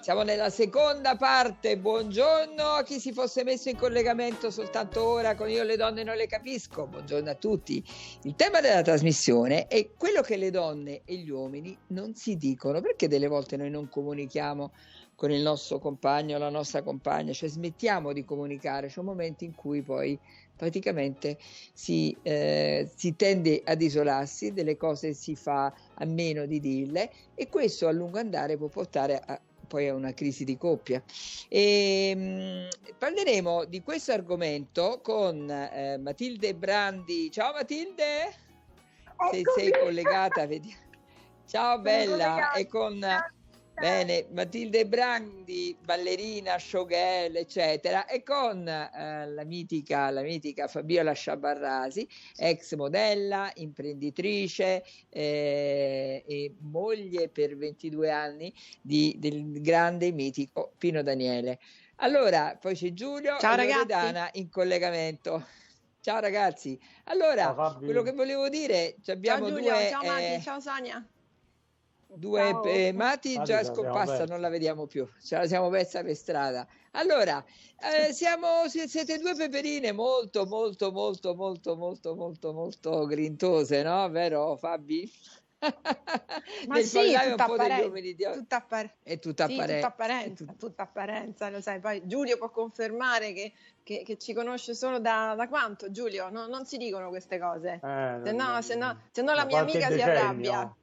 Siamo nella seconda parte, buongiorno a chi si fosse messo in collegamento soltanto ora con Io le donne non le capisco, buongiorno a tutti. Il tema della trasmissione è quello che le donne e gli uomini non si dicono, perché delle volte noi non comunichiamo con il nostro compagno la nostra compagna, cioè smettiamo di comunicare, c'è un momento in cui poi praticamente si, eh, si, tende ad isolarsi, delle cose si fa a meno di dirle e questo a lungo andare può portare a, poi a una crisi di coppia. E, mh, parleremo di questo argomento con eh, Matilde Brandi. Ciao Matilde, se sei collegata, vedi. Ciao bella, e con Bene, Matilde Brandi, ballerina, showgirl, eccetera, e con eh, la, mitica, la mitica Fabiola Sciabarrasi, ex modella, imprenditrice eh, e moglie per 22 anni di, del grande mitico Pino Daniele. Allora, poi c'è Giulio Ciao, e Loredana in collegamento. Ciao ragazzi. Allora, ciao, quello che volevo dire, abbiamo ciao Giulio, due... Ciao Mati, eh, ciao Sonia due eh, mati già è scomparsa, non la vediamo più, ce la siamo persa per strada. Allora, eh, siamo, siete due peperine molto, molto, molto, molto, molto, molto, molto grintose, no? Vero Fabi? Ma sì, è tutta, apparen- di... tutta, appar- è tutta, sì, tutta, apparenza, tut- tutta apparenza, lo sai. Poi Giulio può confermare che, che, che ci conosce solo da, da quanto, Giulio? No, non si dicono queste cose. Eh, se, no, se, no, se no la mia amica decennio. si arrabbia.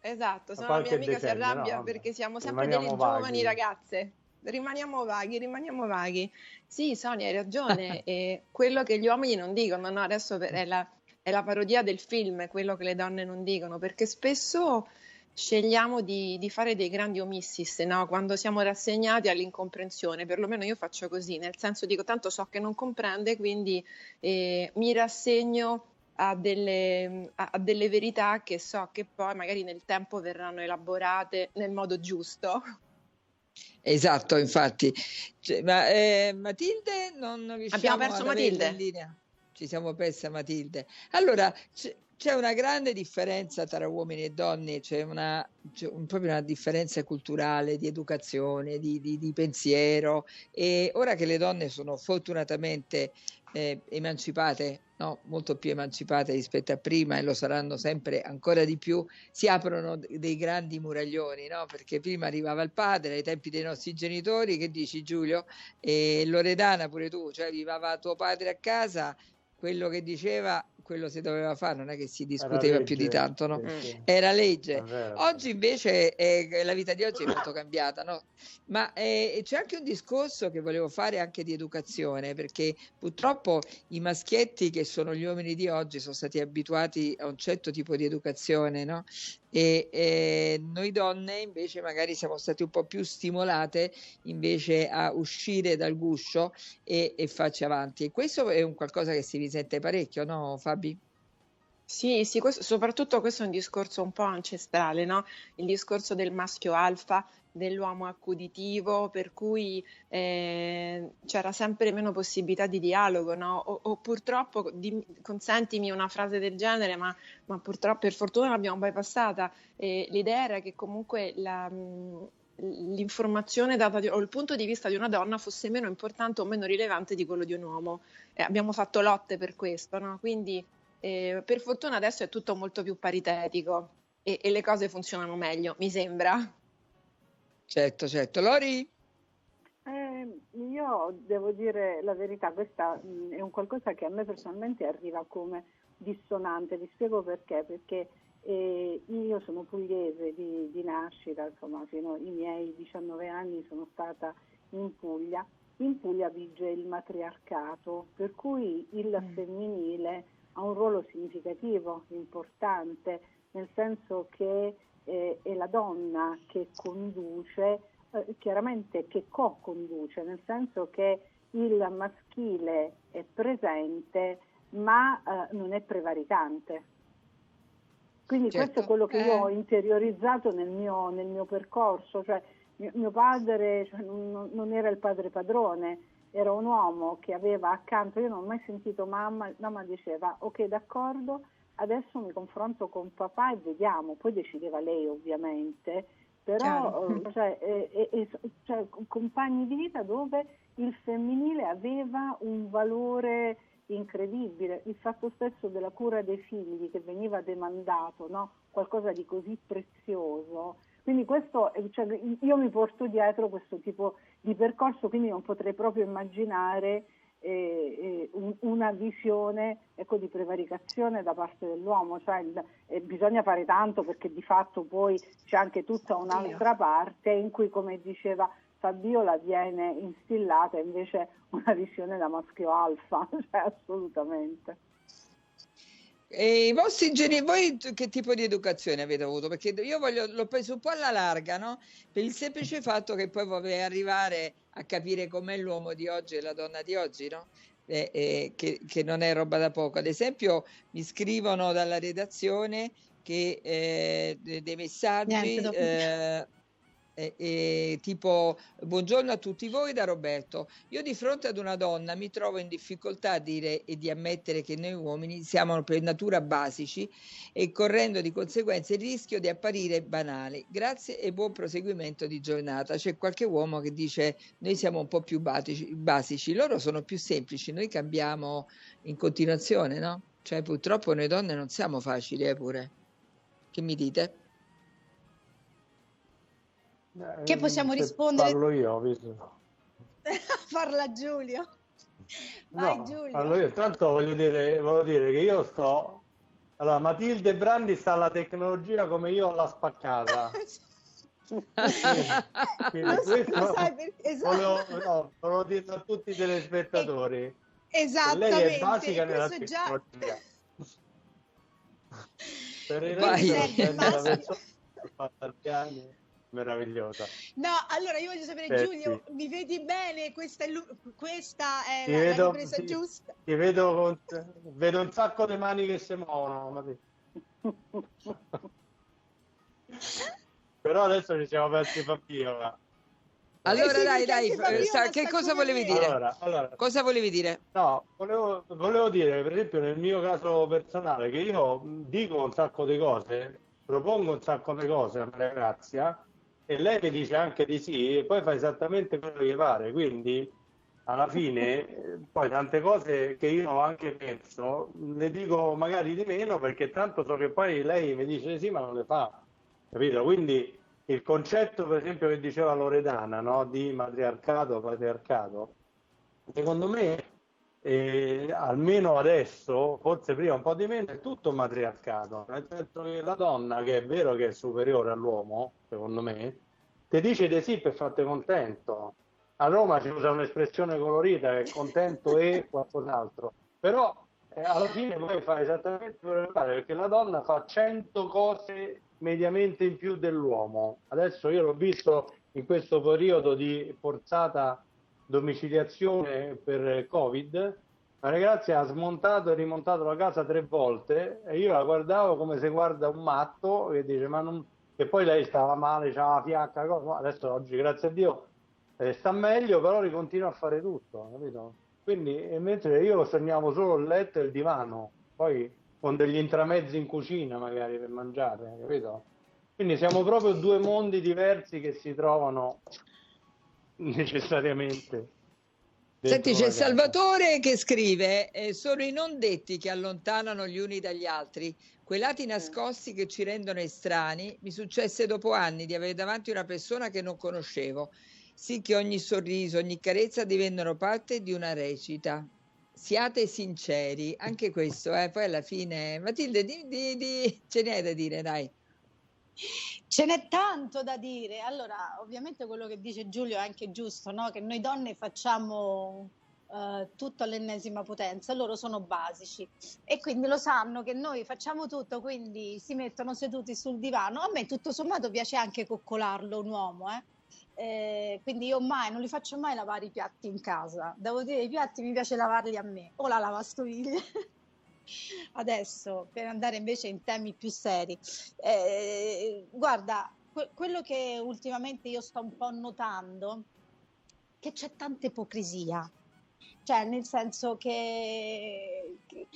Esatto, se no la mia amica si arrabbia no, perché siamo sempre delle giovani ragazze. Rimaniamo vaghi, rimaniamo vaghi. Sì, Sonia, hai ragione. e quello che gli uomini non dicono, no, adesso è la, è la parodia del film, quello che le donne non dicono, perché spesso scegliamo di, di, fare dei grandi omissis no? quando siamo rassegnati all'incomprensione, perlomeno io faccio così, nel senso dico tanto so che non comprende, quindi eh, mi rassegno a delle, a delle verità che so che poi magari nel tempo verranno elaborate nel modo giusto. Esatto, infatti. Cioè, ma eh, Matilde non riusciamo Abbiamo perso Matilde. in linea. Ci siamo perse Matilde. Allora, c- c'è una grande differenza tra uomini e donne, c'è, una, c'è un, proprio una differenza culturale, di educazione, di, di, di, pensiero e ora che le donne sono fortunatamente eh, emancipate, no? molto più emancipate rispetto a prima e lo saranno sempre ancora di più, si aprono dei grandi muraglioni, no? perché prima arrivava il padre ai tempi dei nostri genitori, che dici Giulio? E Loredana pure tu, cioè arrivava tuo padre a casa, quello che diceva quello si doveva fare, non è che si discuteva legge, più di tanto, no? Sì. Era legge. Oggi invece eh, la vita di oggi è molto cambiata, no? Ma eh, c'è anche un discorso che volevo fare anche di educazione, perché purtroppo i maschietti che sono gli uomini di oggi sono stati abituati a un certo tipo di educazione, no? E, e noi donne invece magari siamo state un po' più stimolate invece a uscire dal guscio e, e farci avanti. E questo è un qualcosa che si risente parecchio, no Fabi? Sì, sì, questo, soprattutto questo è un discorso un po' ancestrale, no? Il discorso del maschio alfa, dell'uomo accuditivo, per cui eh, c'era sempre meno possibilità di dialogo, no? o, o, purtroppo, di, consentimi una frase del genere, ma, ma, purtroppo per fortuna l'abbiamo bypassata, eh, l'idea era che comunque la, l'informazione data di, o il punto di vista di una donna fosse meno importante o meno rilevante di quello di un uomo. Eh, abbiamo fatto lotte per questo, no? quindi eh, per fortuna adesso è tutto molto più paritetico e, e le cose funzionano meglio, mi sembra. Certo, certo. Lori? Eh, io devo dire la verità, questa mh, è un qualcosa che a me personalmente arriva come dissonante, vi spiego perché, perché eh, io sono pugliese di, di nascita, insomma fino ai miei 19 anni sono stata in Puglia, in Puglia vige il matriarcato, per cui il mm. femminile ha un ruolo significativo, importante, nel senso che eh, è la donna che conduce, eh, chiaramente che co-conduce, nel senso che il maschile è presente ma eh, non è prevaricante. Quindi certo. questo è quello che io ho eh. interiorizzato nel mio, nel mio percorso, cioè mio, mio padre cioè, non, non, era il padre padrone, era un uomo che aveva accanto, io non ho mai sentito mamma, mamma diceva ok d'accordo, adesso mi confronto con papà e vediamo, poi decideva lei ovviamente, però cioè, eh, eh, cioè, compagni di vita dove il femminile aveva un valore incredibile, il fatto stesso della cura dei figli che veniva demandato, no? qualcosa di così prezioso. Quindi questo, cioè, io mi porto dietro questo tipo di percorso, quindi non potrei proprio immaginare eh, eh, una visione ecco, di prevaricazione da parte dell'uomo, cioè eh, bisogna fare tanto perché di fatto poi c'è anche tutta un'altra parte in cui, come diceva Fabiola, viene instillata invece una visione da maschio alfa, cioè assolutamente. E i vostri genitori, voi che tipo di educazione avete avuto? Perché io voglio, l'ho preso un po' alla larga, no? Per il semplice fatto che poi vorrei arrivare a capire com'è l'uomo di oggi e la donna di oggi, no? Eh, eh, che, che, non è roba da poco. Ad esempio, mi scrivono dalla redazione che eh, dei messaggi. Niente, eh, eh, tipo buongiorno a tutti voi da Roberto. Io di fronte ad una donna mi trovo in difficoltà a dire e di ammettere che noi uomini siamo per natura basici e correndo di conseguenza il rischio di apparire banali. Grazie e buon proseguimento di giornata. C'è qualche uomo che dice noi siamo un po' più basici, basici. loro sono più semplici, noi cambiamo in continuazione, no? Cioè purtroppo noi donne non siamo facili, eh pure. Che mi dite? Eh, che possiamo rispondere? Parlo io, visto. Parla Giulio. Vai no, Giulio. Allora io tanto voglio dire, voglio dire che io sto... Allora, Matilde Brandi sta alla tecnologia come io l'ho spaccata. Quindi, questo esatto. volevo, no, volevo dirlo a tutti i telespettatori. Esattamente. Lei è basica nella tecnologia. Già... per il resto, la persona meravigliosa. No, allora io voglio sapere, Senti. Giulio, mi vedi bene? Questa è, questa è la, vedo, la ripresa ti, giusta? Ti vedo, con, vedo un sacco di mani che si muovono. Però adesso ci siamo persi Fabio. Allora, eh sì, dai, dai, sa, che cosa volevi dire? Allora, allora, cosa volevi dire? No, volevo, volevo dire, per esempio, nel mio caso personale, che io dico un sacco di cose, propongo un sacco di cose a Maria Grazia, e lei mi dice anche di sì e poi fa esattamente quello che pare quindi alla fine poi tante cose che io anche penso le dico magari di meno perché tanto so che poi lei mi dice sì ma non le fa capito quindi il concetto per esempio che diceva Loredana no? di matriarcato patriarcato secondo me eh, almeno adesso forse prima un po' di meno è tutto matriarcato nel senso che la donna che è vero che è superiore all'uomo secondo me ti dice di sì per farti contento. A Roma si usa un'espressione colorita che è contento e qualcos'altro, però eh, alla fine poi fa esattamente quello che fare perché la donna fa 100 cose mediamente in più dell'uomo. Adesso io l'ho visto in questo periodo di forzata domiciliazione per Covid, Maria Grazia ha smontato e rimontato la casa tre volte e io la guardavo come se guarda un matto e dice ma non, che poi lei stava male, c'era la fiacca, cosa. adesso oggi grazie a Dio eh, sta meglio, però ricontinua a fare tutto, capito? Quindi mentre io sognavo solo il letto e il divano, poi con degli intramezzi in cucina magari per mangiare, capito? Quindi siamo proprio due mondi diversi che si trovano necessariamente. Senti, c'è Salvatore che scrive: eh, Sono i non detti che allontanano gli uni dagli altri, Quei lati nascosti che ci rendono estranei mi successe dopo anni di avere davanti una persona che non conoscevo, sì che ogni sorriso, ogni carezza divennero parte di una recita. Siate sinceri, anche questo, eh? poi alla fine, Matilde, di, di, di... ce n'è da dire, dai. Ce n'è tanto da dire. Allora, ovviamente quello che dice Giulio è anche giusto, no? che noi donne facciamo eh, tutto all'ennesima potenza, loro sono basici e quindi lo sanno che noi facciamo tutto, quindi si mettono seduti sul divano. A me tutto sommato piace anche coccolarlo un uomo, eh? Eh, quindi io mai non li faccio mai lavare i piatti in casa. Devo dire, i piatti mi piace lavarli a me o la lavastoviglie. Adesso, per andare invece in temi più seri, eh, guarda, que- quello che ultimamente io sto un po' notando che c'è tanta ipocrisia cioè nel senso che, che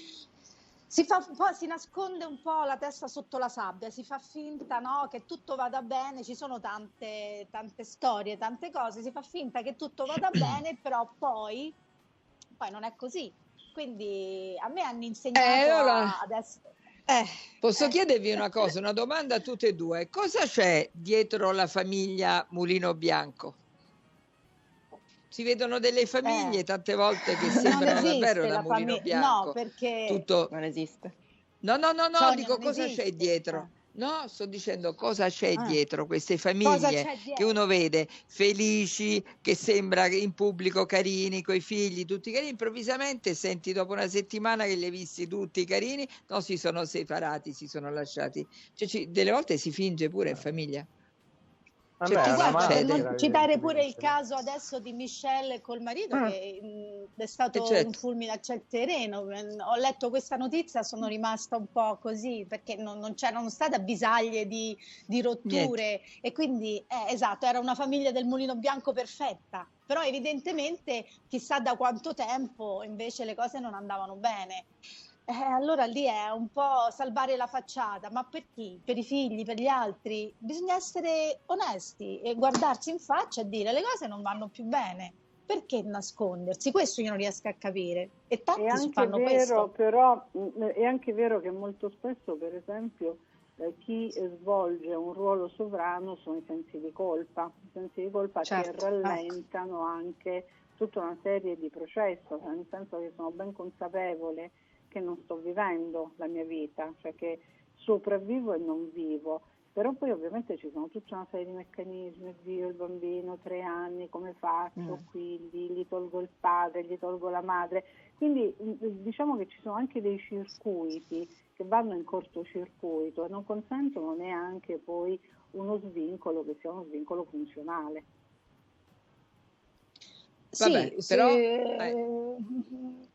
si, fa, si nasconde un po' la testa sotto la sabbia, si fa finta no, che tutto vada bene, ci sono tante, tante storie, tante cose, si fa finta che tutto vada bene, però poi, poi non è così. Quindi a me hanno insegnato eh, allora... adesso... Eh, Posso eh. chiedervi una cosa, una domanda a tutte e due. Cosa c'è dietro la famiglia Mulino Bianco? si vedono delle famiglie eh. tante volte che sembrano davvero da mulino famig- bianco. No, perché Tutto... non esiste. No, no, no, no, Sonia, dico cosa esiste. c'è dietro. No, sto dicendo cosa c'è ah. dietro queste famiglie che uno vede felici, che sembra in pubblico carini, con i figli tutti carini, improvvisamente senti dopo una settimana che li hai visti tutti carini, no, si sono separati, si sono lasciati. Cioè, ci, delle volte si finge pure in famiglia. Vabbè, cioè, guarda, per non citare pure il caso adesso di Michelle col marito ah. che mh, mm, è stato certo. un fulmine a ciel sereno ho letto questa notizia sono rimasta un po' così perché non, non c'erano state avvisaglie di, di rotture Niente. e quindi eh, esatto era una famiglia del mulino bianco perfetta però evidentemente chissà da quanto tempo invece le cose non andavano bene eh, allora lì è un po' salvare la facciata, ma per chi? Per i figli, per gli altri? Bisogna essere onesti e guardarsi in faccia e dire le cose non vanno più bene. Perché nascondersi? Questo io non riesco a capire. E tanti è anche fanno vero, questo. Però mm, è anche vero che molto spesso, per esempio, eh, chi svolge un ruolo sovrano sono i sensi di colpa, i sensi di colpa certo, che rallentano ecco. anche tutta una serie di processi, nel senso che sono ben consapevole che non sto vivendo la mia vita, cioè che sopravvivo e non vivo. Però poi ovviamente ci sono tutta una serie di meccanismi, Dio, il bambino, tre anni, come faccio, mm. quindi gli tolgo il padre, gli tolgo la madre. Quindi diciamo che ci sono anche dei circuiti che vanno in cortocircuito e non consentono neanche poi uno svincolo che sia uno svincolo funzionale. Vabbè, sì, però... Sì, eh,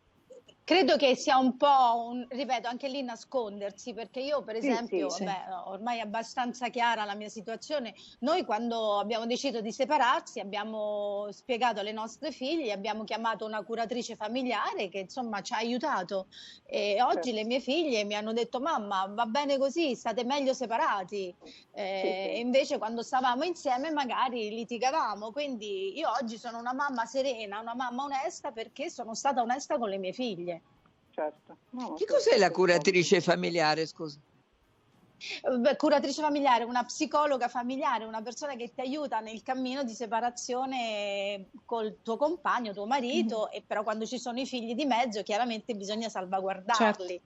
Credo che sia un po', un, ripeto, anche lì nascondersi, perché io per esempio, sì, sì, vabbè, sì. ormai è abbastanza chiara la mia situazione, noi quando abbiamo deciso di separarsi abbiamo spiegato alle nostre figlie, abbiamo chiamato una curatrice familiare che insomma ci ha aiutato. E oggi certo. le mie figlie mi hanno detto mamma va bene così, state meglio separati, eh, invece quando stavamo insieme magari litigavamo, quindi io oggi sono una mamma serena, una mamma onesta perché sono stata onesta con le mie figlie certo. No, che cos'è la curatrice familiare, scusa? Curatrice familiare, una psicologa familiare, una persona che ti aiuta nel cammino di separazione col tuo compagno, tuo marito, mm. e però quando ci sono i figli di mezzo chiaramente bisogna salvaguardarli. Certo.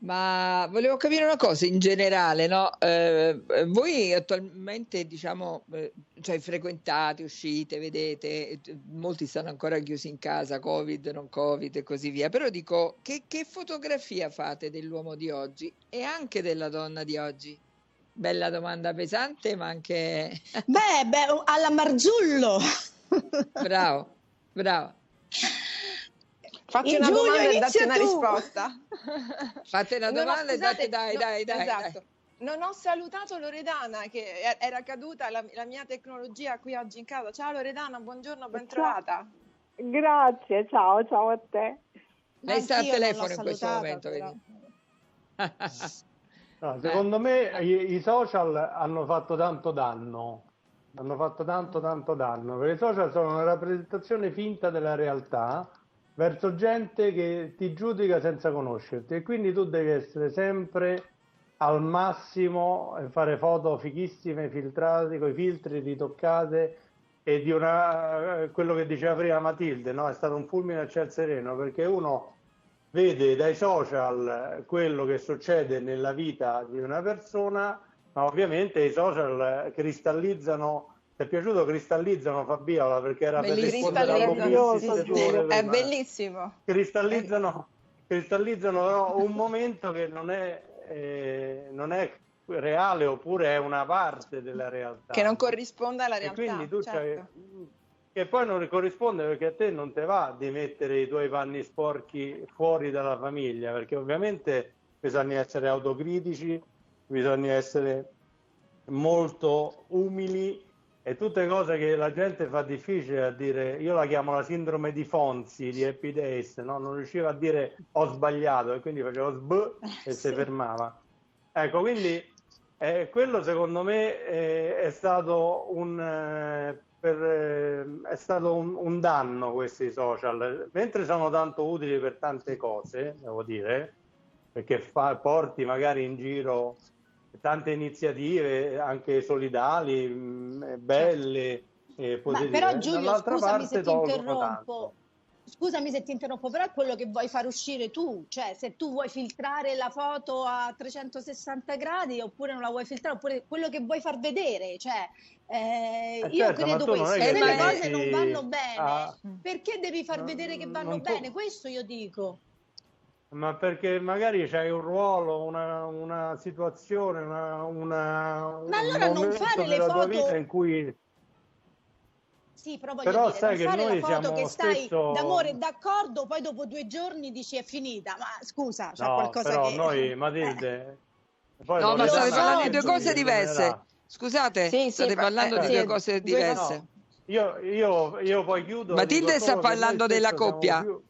Ma volevo capire una cosa in generale, no? Eh, voi attualmente, diciamo, eh, cioè frequentate, uscite, vedete, molti stanno ancora chiusi in casa, Covid, non Covid e così via, però dico, che, che fotografia fate dell'uomo di oggi e anche della donna di oggi? Bella domanda pesante, ma anche... beh, beh, alla Marzullo! bravo, bravo. Faccio una Giulio, domanda e date una risposta. Fate una domanda e date dai, no, dai, dai, esatto. dai. Non ho salutato Loredana che era caduta la, la, mia tecnologia qui oggi in casa. Ciao Loredana, buongiorno, ben trovata. Grazie, ciao, ciao a te. Lei sta al telefono in questo momento, no, secondo eh. me i, i, social hanno fatto tanto danno. Hanno fatto tanto tanto danno, perché i social sono una rappresentazione finta della realtà verso gente che ti giudica senza conoscerti e quindi tu devi essere sempre al massimo e fare foto fighissime, filtrate, con i filtri ritoccate e di una, quello che diceva prima Matilde, no? è stato un fulmine a ciel sereno perché uno vede dai social quello che succede nella vita di una persona, ma ovviamente i social cristallizzano ti è piaciuto Cristallizzano Fabiola perché era per rispondere all'obiettivo È bellissimo. Cristallizzano, cristallizzano no, un momento che non è, eh, non è, reale oppure è una parte della realtà. Che non corrisponde alla realtà. E quindi tu certo. che poi non corrisponde perché a te non te va di mettere i tuoi panni sporchi fuori dalla famiglia, perché ovviamente bisogna essere autocritici, bisogna essere molto umili e tutte cose che la gente fa difficile a dire, io la chiamo la sindrome di Fonzi di Happy Days, no? non riusciva a dire ho sbagliato e quindi facevo sb e si fermava. Ecco, quindi eh, quello secondo me eh, è stato un, eh, per, eh, è stato un, un, danno questi social, mentre sono tanto utili per tante cose, devo dire, perché fa, porti magari in giro tante iniziative anche solidali, mh, mm, belle, eh, positive. Ma però Giulio, scusami se ti interrompo. Scusami se ti interrompo, però è quello che vuoi far uscire tu, cioè se tu vuoi filtrare la foto a 360 gradi oppure non la vuoi filtrare, oppure quello che vuoi far vedere, cioè eh, eh io certo, credo questo, se le cose non vanno bene, ah, perché devi far vedere che vanno bene? Questo io dico. Ma perché magari c'hai un ruolo, una, una situazione, una, una, Ma allora non fare le foto in cui... Sì, però però dire, sai che fare noi la foto che stai spesso... d'amore e d'accordo, poi dopo due giorni dici è finita. Ma scusa, c'è no, qualcosa però che... noi, Matilde... Eh. no, ma state parlando di due cose diverse. Scusate, sì, state sì, parlando eh, di due cose diverse. No. Io, io, io, poi chiudo. Matilde sta parlando della coppia. Più...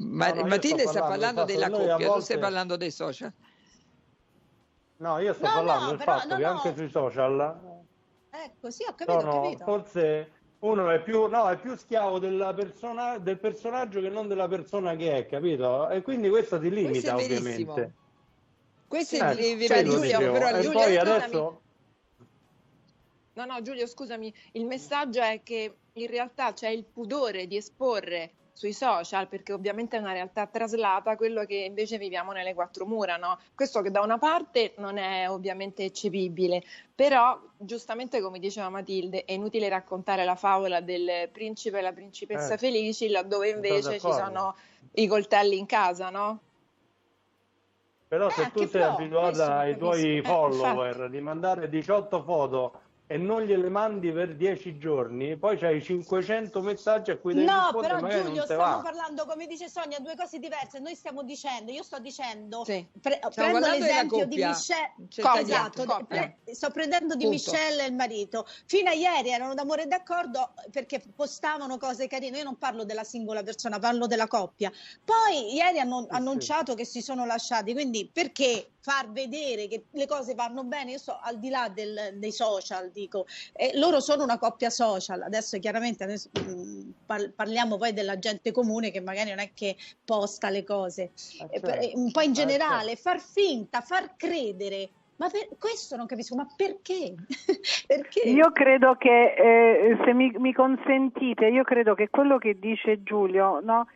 Ma, no, no, Matilde sta parlando, della coppia, volte... tu stai parlando dei social. No, io sto no, parlando del però, fatto che anche sui social... Ecco, sì, ho capito, sono, ho capito. Forse uno è più, no, è più schiavo persona, del personaggio che non della persona che è, capito? E quindi questo ti limita, questo ovviamente. Questo è eh, cioè, Giulio, però e Giulio, poi adesso... No, no, Giulio, scusami, il messaggio è che in realtà c'è il pudore di esporre sui social, perché ovviamente è una realtà traslata quello che invece viviamo nelle quattro mura, no? Questo che da una parte non è ovviamente eccepibile, però giustamente come diceva Matilde, è inutile raccontare la favola del principe e la principessa eh, felici, laddove invece ci sono i coltelli in casa, no? Però se eh, tu sei abituata ai tuoi eh, follower di mandare 18 foto e non gliele mandi per dieci giorni, poi c'hai 500 messaggi a cui devi no, rispondere. No, però Giulio, stiamo va. parlando, come dice Sonia, due cose diverse. Noi stiamo dicendo, io sto dicendo, sì. pre- prendo l'esempio di Michelle, esatto, pre- sto prendendo di Punto. Michelle e il marito. Fino a ieri erano d'amore e d'accordo perché postavano cose carine. Io non parlo della singola persona, parlo della coppia. Poi ieri hanno sì, annunciato sì. che si sono lasciati, quindi perché far vedere che le cose vanno bene? Io sto al di là del, dei social, dico. Eh, loro sono una coppia social, adesso chiaramente adesso, mh, mm, parliamo poi della gente comune che magari non è che posta le cose, eh, certo. eh, un po' in generale, certo. far finta, far credere. Ma per questo non capisco, ma perché? perché? Io credo che, eh, se mi, mi, consentite, io credo che quello che dice Giulio, no?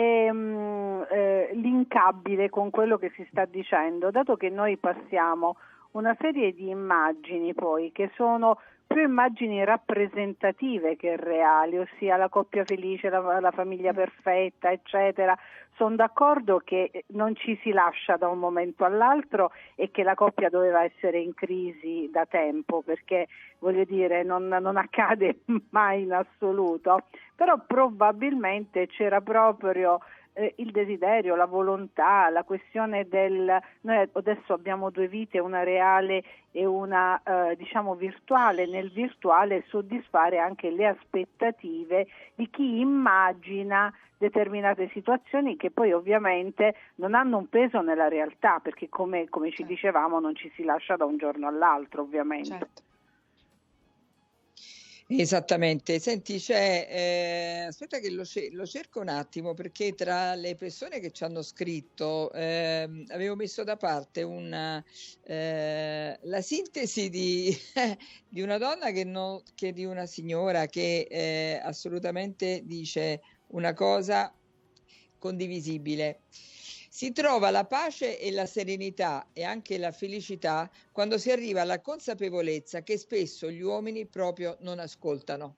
Mh, eh, linkabile con quello che si sta dicendo, dato che noi passiamo una serie di immagini poi che sono più immagini rappresentative che reali, ossia la coppia felice, la, la famiglia perfetta, eccetera. Sono d'accordo che non ci si lascia da un momento all'altro e che la coppia doveva essere in crisi da tempo, perché voglio dire non, non accade mai in assoluto, però probabilmente c'era proprio eh, il desiderio, la volontà, la questione del noi adesso abbiamo due vite, una reale e una eh, diciamo virtuale, nel virtuale soddisfare anche le aspettative di chi immagina determinate situazioni che poi ovviamente non hanno un peso nella realtà, perché come, come ci certo. dicevamo non ci si lascia da un giorno all'altro ovviamente. Certo. Esattamente, senti, c'è, eh, aspetta che lo, lo, cerco un attimo perché tra le persone che ci hanno scritto eh, avevo messo da parte una, eh, la sintesi di, di, una donna che, no, che di una signora che eh, assolutamente dice una cosa condivisibile. Si trova la pace e la serenità e anche la felicità quando si arriva alla consapevolezza che spesso gli uomini proprio non ascoltano.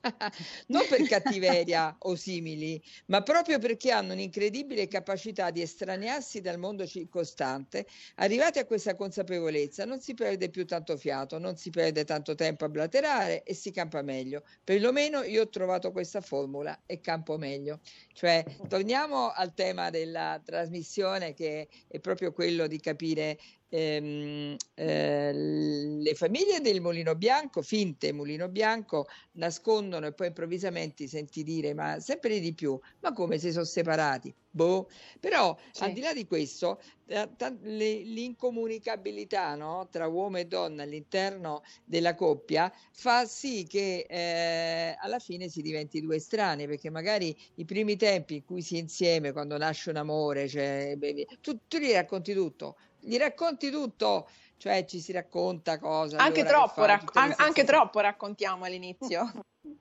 non per cattiveria o simili, ma proprio perché hanno un'incredibile capacità di estranearsi dal mondo circostante, arrivati a questa consapevolezza non si perde più tanto fiato, non si perde tanto tempo a blaterare e si campa meglio. Perlomeno io ho trovato questa formula e campo meglio. Cioè, torniamo al tema della trasmissione che è proprio quello di capire ehm, eh, le famiglie del Mulino Bianco, finte Mulino Bianco, nascondono e poi improvvisamente senti dire, ma sempre di più, ma come si sono separati? Boh. Però sì. al di là di questo, l'incomunicabilità no? tra uomo e donna all'interno della coppia fa sì che eh, alla fine si diventi due estranei, perché magari i primi tempi in cui si è insieme, quando nasce un amore, cioè, tu, tu gli racconti tutto, gli racconti tutto cioè ci si racconta cosa. Anche, troppo, racc- an- anche troppo raccontiamo all'inizio.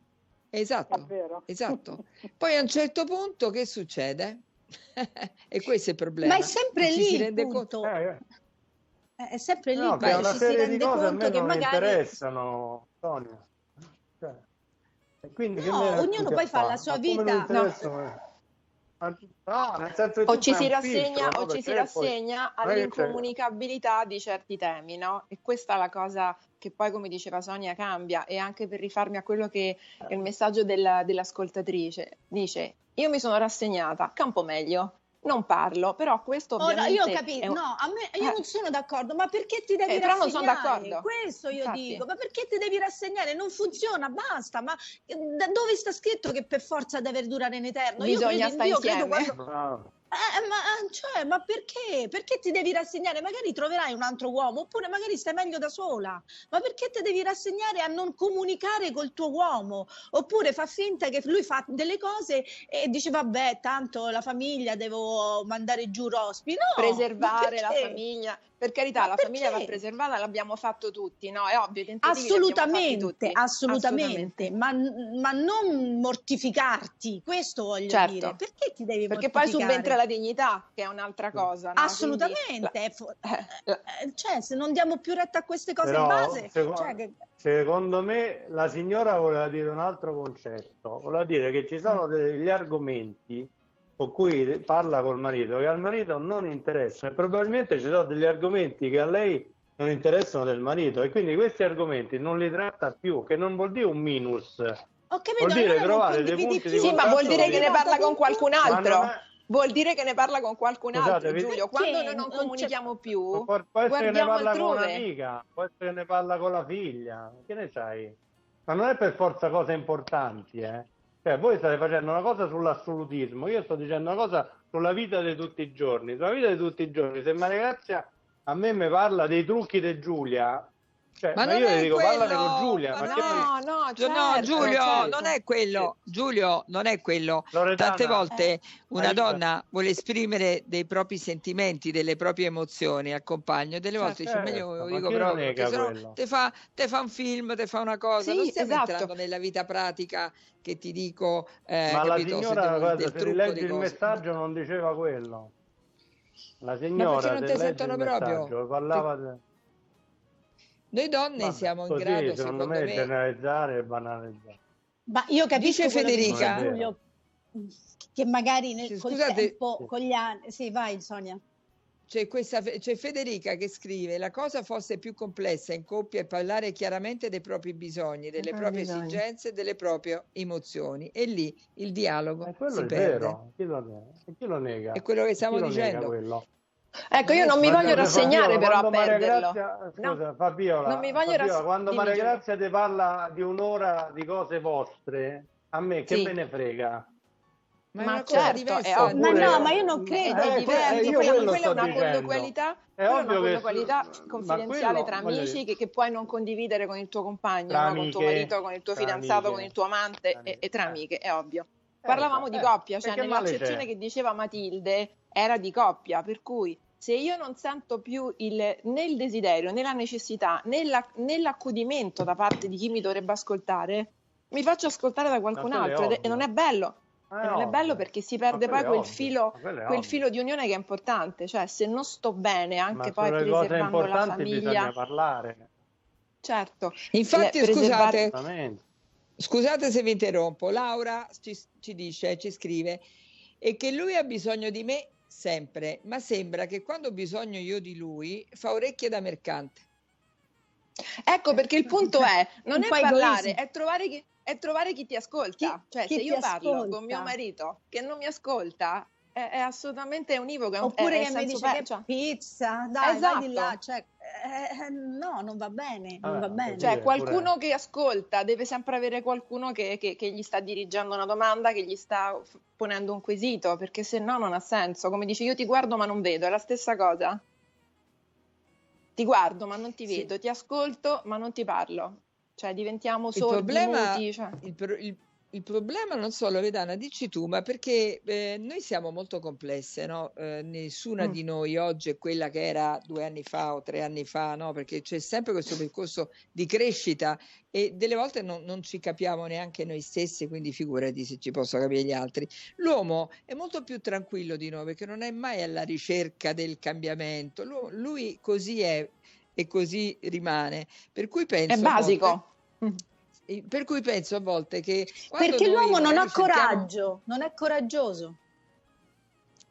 Esatto, esatto. Poi a un certo punto che succede? e questo è il problema. Ma è sempre lì si rende conto. Eh, eh. È sempre lì no, che una si serie di cose a me non magari... interessano, Sonia. Cioè, quindi no, ognuno poi fa la sua vita. No. No, o ci si rassegna, filtro, o ci si rassegna poi... all'incomunicabilità di certi temi, no? E questa è la cosa che poi, come diceva Sonia, cambia. E anche per rifarmi a quello che è il messaggio della, dell'ascoltatrice, dice: Io mi sono rassegnata, campo meglio non parlo, però questo ovviamente... Ora, io ho capito, un... no, a me, io eh. non sono d'accordo, ma perché ti devi eh, rassegnare? Però non sono d'accordo. Questo io Infatti. dico, ma perché ti devi rassegnare? Non funziona, basta, ma da dove sta scritto che per forza deve durare in eterno? Bisogna stare insieme. Credo quando... Eh, ma, cioè, ma, perché? Perché ti devi rassegnare? Magari troverai un altro uomo, oppure magari stai meglio da sola. Ma perché ti devi rassegnare a non comunicare col tuo uomo? Oppure fa finta che lui fa delle cose e dice vabbè, tanto la famiglia devo mandare giù Rospi. No, preservare la famiglia. Per carità, ma la perché? famiglia va preservata, l'abbiamo fatto tutti, no? È ovvio, assolutamente, assolutamente, assolutamente, Ma, ma, non mortificarti, questo voglio certo. dire. Perché ti devi Perché poi subentra la dignità, che è un'altra cosa. No? Assolutamente, Quindi, la... Eh, eh, cioè se non diamo più retta a queste cose Però, in base... Secondo, cioè che... secondo me la signora voleva dire un altro concetto, voleva dire che ci sono degli argomenti con cui parla col marito che al marito non interessa e probabilmente ci sono degli argomenti che a lei non interessano del marito e quindi questi argomenti non li tratta più, che non vuol dire un minus. Ho capito, vuol dire trovare dei punti di Sì, ma vuol dire che ne parla con qualcun altro. È... Vuol dire che ne parla con qualcun altro, Scusate, Giulio. Quando noi non, non comunichiamo più, può, può essere che ne parla altrove. con un'amica, può essere che ne parla con la figlia. Che ne sai? Ma non è per forza cose importanti, eh. Cioè, voi state facendo una cosa sull'assolutismo, io sto dicendo una cosa sulla vita di tutti i giorni. Sulla vita di tutti i giorni, se Maria Grazia a me mi parla dei trucchi di Giulia, cioè, ma, ma io le dico quello... parlane con Giulia. Ma no, no, certo, no, Giulio, certo. non è quello. Giulio, non è quello. Loredana. Tante volte eh. una donna vuole esprimere dei propri sentimenti, delle proprie emozioni al compagno, delle volte certo. dice meglio lo dico proprio, perché sennò te fa, te fa un film, te fa una cosa. Sì, non stiamo esatto. entrando nella vita pratica che ti dico. Eh, ma capito, la signora, se, guarda, se leggi il messaggio non diceva quello. La signora, ma perché non ti sentono proprio? Parlava te... Noi donne Vabbè, siamo in grado, secondo, me, me, generalizzare e banalizzare. Ma io capisco Federica Giulio, che magari nel sì, scusate, tempo, con gli anni... Sì, vai Sonia. C'è, questa, c'è Federica che scrive la cosa fosse più complessa in coppia è parlare chiaramente dei propri bisogni, delle proprie bisogni. esigenze, delle proprie emozioni e lì il dialogo si perde. Vero. Chi lo, chi lo nega? È quello che stiamo dicendo. Ecco, io non mi voglio rassegnare Fabiola, però a perderlo. Grazia, scusa, no. Fabiola, non mi voglio Fabiola, rass... quando Maria Grazia ti parla di un'ora di cose vostre, a me che sì. me ne frega? Ma, ma certo, è ovvio. Ma no, ma io non credo, eh, è diverso. Eh, quella, quella è una colloquialità, è ovvio una colloquialità che, confidenziale quello, tra amici che, che, puoi non condividere con il tuo compagno, no? con tuo marito, con il tuo fidanzato, amiche, con il tuo amante e, e, tra amiche, è ovvio. Eh, Parlavamo eh, di coppia, cioè nell'accezione che diceva Matilde era di coppia, per cui se io non sento più il, né il desiderio, né la necessità, né, la, né l'accudimento da parte di chi mi dovrebbe ascoltare, mi faccio ascoltare da qualcun altro e non è bello. Eh, non è bello perché si perde poi quel filo, quel filo, di unione che è importante, cioè se non sto bene anche Ma poi preservando la famiglia. Bisogna parlare. Certo. Infatti, scusate, scusate se vi interrompo, Laura ci, ci dice, ci scrive, e che lui ha bisogno di me sempre, ma sembra che quando ho bisogno io di lui fa orecchie da mercante. Ecco perché il punto è, non è parlare, è trovare, chi, è trovare chi ti ascolta. Chi, cioè chi se io parlo ascolta. con mio marito che non mi ascolta, è, è assolutamente univoco. Oppure è, che mi dice che pizza, dai, esatto. vai di là. Cioè, eh, no, non va bene, non ah, va bene. Cioè, qualcuno pure... che ascolta deve sempre avere qualcuno che, che, che, gli sta dirigendo una domanda, che gli sta ponendo un quesito, perché se no non ha senso. Come dici, io ti guardo ma non vedo, è la stessa cosa. Ti guardo ma non ti vedo, sì. ti ascolto ma non ti parlo. Cioè, diventiamo sordi, il problema, muti, cioè. il, il, il problema non so, Loredana, dici tu, ma perché eh, noi siamo molto complesse, no? Eh, nessuna mm. di noi oggi è quella che era due anni fa o tre anni fa, no? Perché c'è sempre questo percorso di crescita e delle volte non, non, ci capiamo neanche noi stessi, quindi figurati se ci possono capire gli altri. L'uomo è molto più tranquillo di noi perché non è mai alla ricerca del cambiamento, lui, lui così è e così rimane. Per cui penso... È basico. Volte, per cui penso a volte che... Perché l'uomo non ha coraggio, non è coraggioso.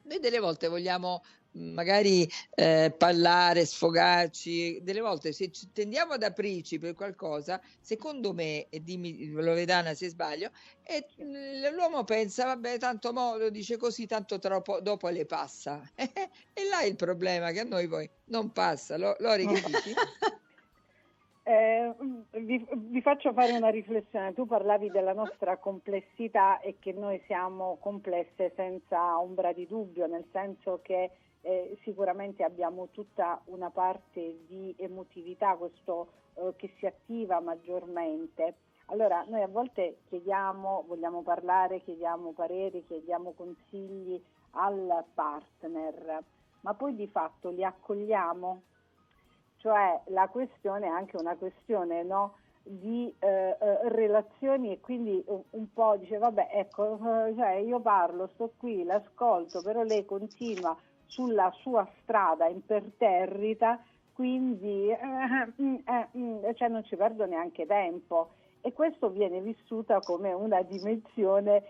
Noi delle volte vogliamo magari eh, parlare, sfogarci, delle volte se tendiamo ad aprirci per qualcosa, secondo me, e dimmi Loredana se sbaglio, e l'uomo pensa, vabbè, tanto mo lo dice così, tanto troppo, dopo le passa. e là è il problema, che a noi poi non passa. Lori, che dici? Eh, vi, vi, faccio fare una riflessione. Tu parlavi della nostra complessità e che noi siamo complesse senza ombra di dubbio, nel senso che eh, sicuramente abbiamo tutta una parte di emotività questo, eh, che si attiva maggiormente. Allora, noi a volte chiediamo, vogliamo parlare, chiediamo pareri, chiediamo consigli al partner, ma poi di fatto li accogliamo cioè la questione è anche una questione no, di eh, eh, relazioni e quindi un, un, po' dice vabbè ecco eh, cioè io parlo, sto qui, l'ascolto, però lei continua sulla sua strada imperterrita, quindi eh, mm, eh, mm, cioè non ci perdo neanche tempo. E questo viene vissuta come una dimensione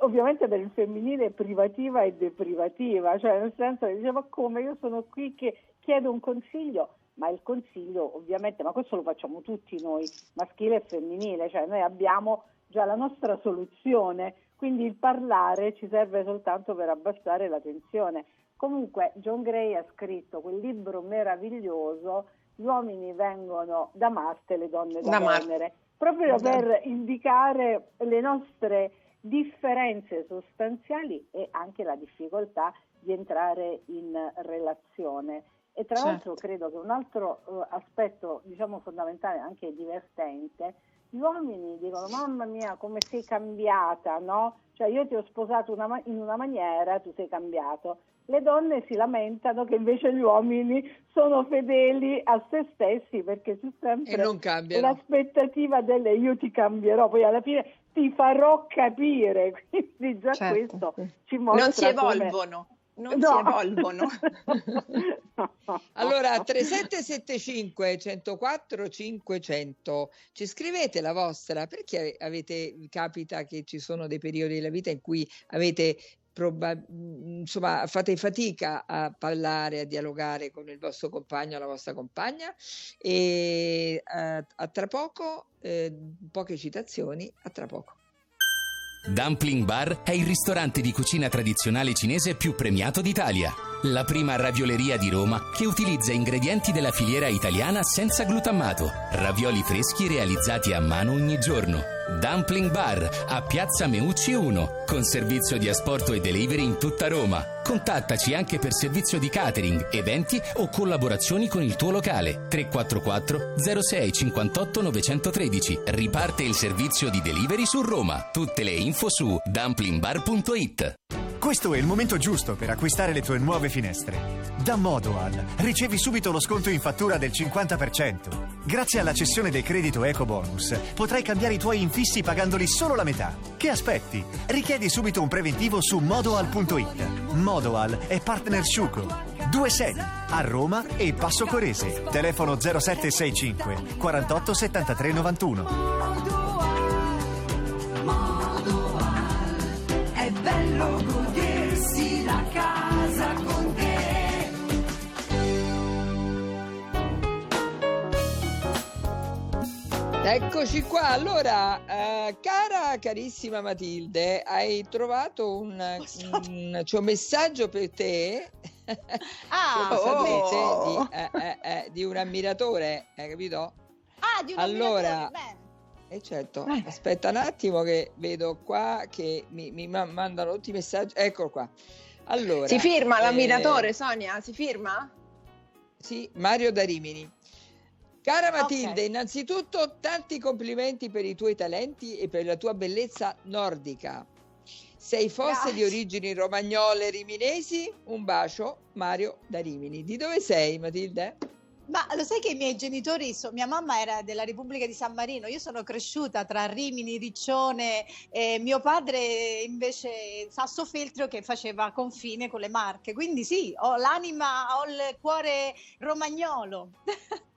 ovviamente per il femminile privativa e deprivativa, cioè nel senso che diceva come? Io sono qui che chiedo un consiglio, ma il consiglio ovviamente, ma questo lo facciamo tutti noi, maschile e femminile, cioè noi abbiamo già la nostra soluzione, quindi il parlare ci serve soltanto per abbassare la tensione. Comunque John Gray ha scritto quel libro meraviglioso, Gli uomini vengono da Marte, le donne da, da Venere, proprio per indicare le nostre differenze sostanziali e anche la difficoltà di entrare in relazione. E tra certo. l'altro credo che un altro uh, aspetto diciamo fondamentale, anche divertente, gli uomini dicono mamma mia come sei cambiata, no? Cioè io ti ho sposato una in una maniera, tu sei cambiato. Le donne si lamentano che invece gli uomini sono fedeli a se stessi perché c'è sempre l'aspettativa delle io ti cambierò, poi alla fine ti farò capire, quindi già certo. questo ci mostra Non si evolvono. Come non no. si evolvono. allora, 3775 104 500, ci scrivete la vostra, perché avete, capita che ci sono dei periodi della vita in cui avete Proba- insomma, fate fatica a parlare, a dialogare con il vostro compagno o la vostra compagna e a, eh, a tra poco, eh, poche citazioni, a tra poco. Dumpling Bar è il ristorante di cucina tradizionale cinese più premiato d'Italia. La prima ravioleria di Roma che utilizza ingredienti della filiera italiana senza glutammato. Ravioli freschi realizzati a mano ogni giorno. Dumpling Bar a Piazza Meucci 1, con servizio di asporto e delivery in tutta Roma. Contattaci anche per servizio di catering, eventi o collaborazioni con il tuo locale. 344 06 58 913. Riparte il servizio di delivery su Roma. Tutte le info su dumplingbar.it. Questo è il momento giusto per acquistare le tue nuove finestre. Da Modoal ricevi subito lo sconto in fattura del 50%. Grazie alla cessione del credito Eco Bonus potrai cambiare i tuoi infissi pagandoli solo la metà. Che aspetti? Richiedi subito un preventivo su modoal.it. Modoal è partner Sciuco. Due sedi, a Roma e Passo Corese. Telefono 0765 48 73 91. Eccoci qua, allora, eh, cara carissima Matilde, hai trovato un, un, cioè un messaggio per te ah, oh. di, eh, eh, eh, di, un ammiratore, hai capito? Ah, di un allora, ammiratore, eh certo, eh. aspetta un attimo che vedo qua che mi, mi mandano tutti i messaggi. Eccolo qua. Allora, si firma l'ammiratore, Sonia? Si firma? Sì, Mario da Rimini. Cara Matilde, okay. innanzitutto tanti complimenti per i tuoi talenti e per la tua bellezza nordica. Sei fosse di origini romagnole riminesi? Un bacio, Mario da Rimini. Di dove sei, Matilde? Ma lo sai che i miei genitori, so, mia mamma era della Repubblica di San Marino, io sono cresciuta tra Rimini, Riccione e mio padre invece Sassofeltrio che faceva confine con le Marche, quindi sì, ho l'anima, ho il cuore romagnolo.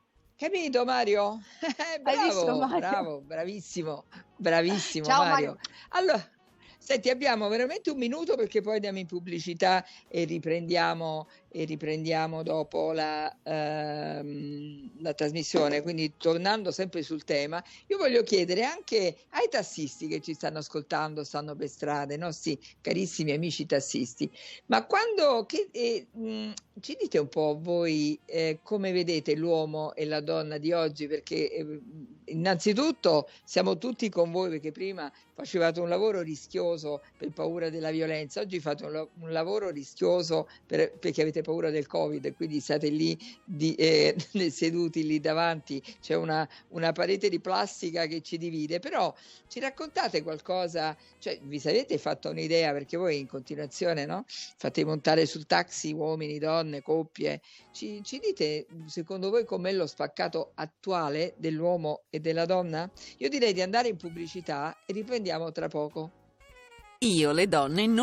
Capito Mario? bravo, visto, Mario? bravo, bravissimo, bravissimo Ciao, Mario. Mario. Allora, Senti, abbiamo veramente un minuto perché poi andiamo in pubblicità e riprendiamo, e riprendiamo dopo la, ehm, la, trasmissione. Quindi, tornando sempre sul tema, io voglio chiedere anche ai tassisti che ci stanno ascoltando, stanno per strada, i nostri carissimi amici tassisti, ma quando che, eh, mh, ci dite un po' voi eh, come vedete l'uomo e la donna di oggi? Perché eh, innanzitutto siamo tutti con voi perché prima facevate un lavoro rischioso per paura della violenza, oggi fate un, un lavoro rischioso per, perché avete paura del Covid quindi state lì di, eh, seduti lì davanti, c'è una, una, parete di plastica che ci divide, però ci raccontate qualcosa, cioè vi sarete fatto un'idea perché voi in continuazione no? fate montare sul taxi uomini, donne, coppie, ci, ci dite secondo voi com'è lo spaccato attuale dell'uomo e della donna? Io direi di andare in pubblicità e riprendiamo tra poco. Io le donne non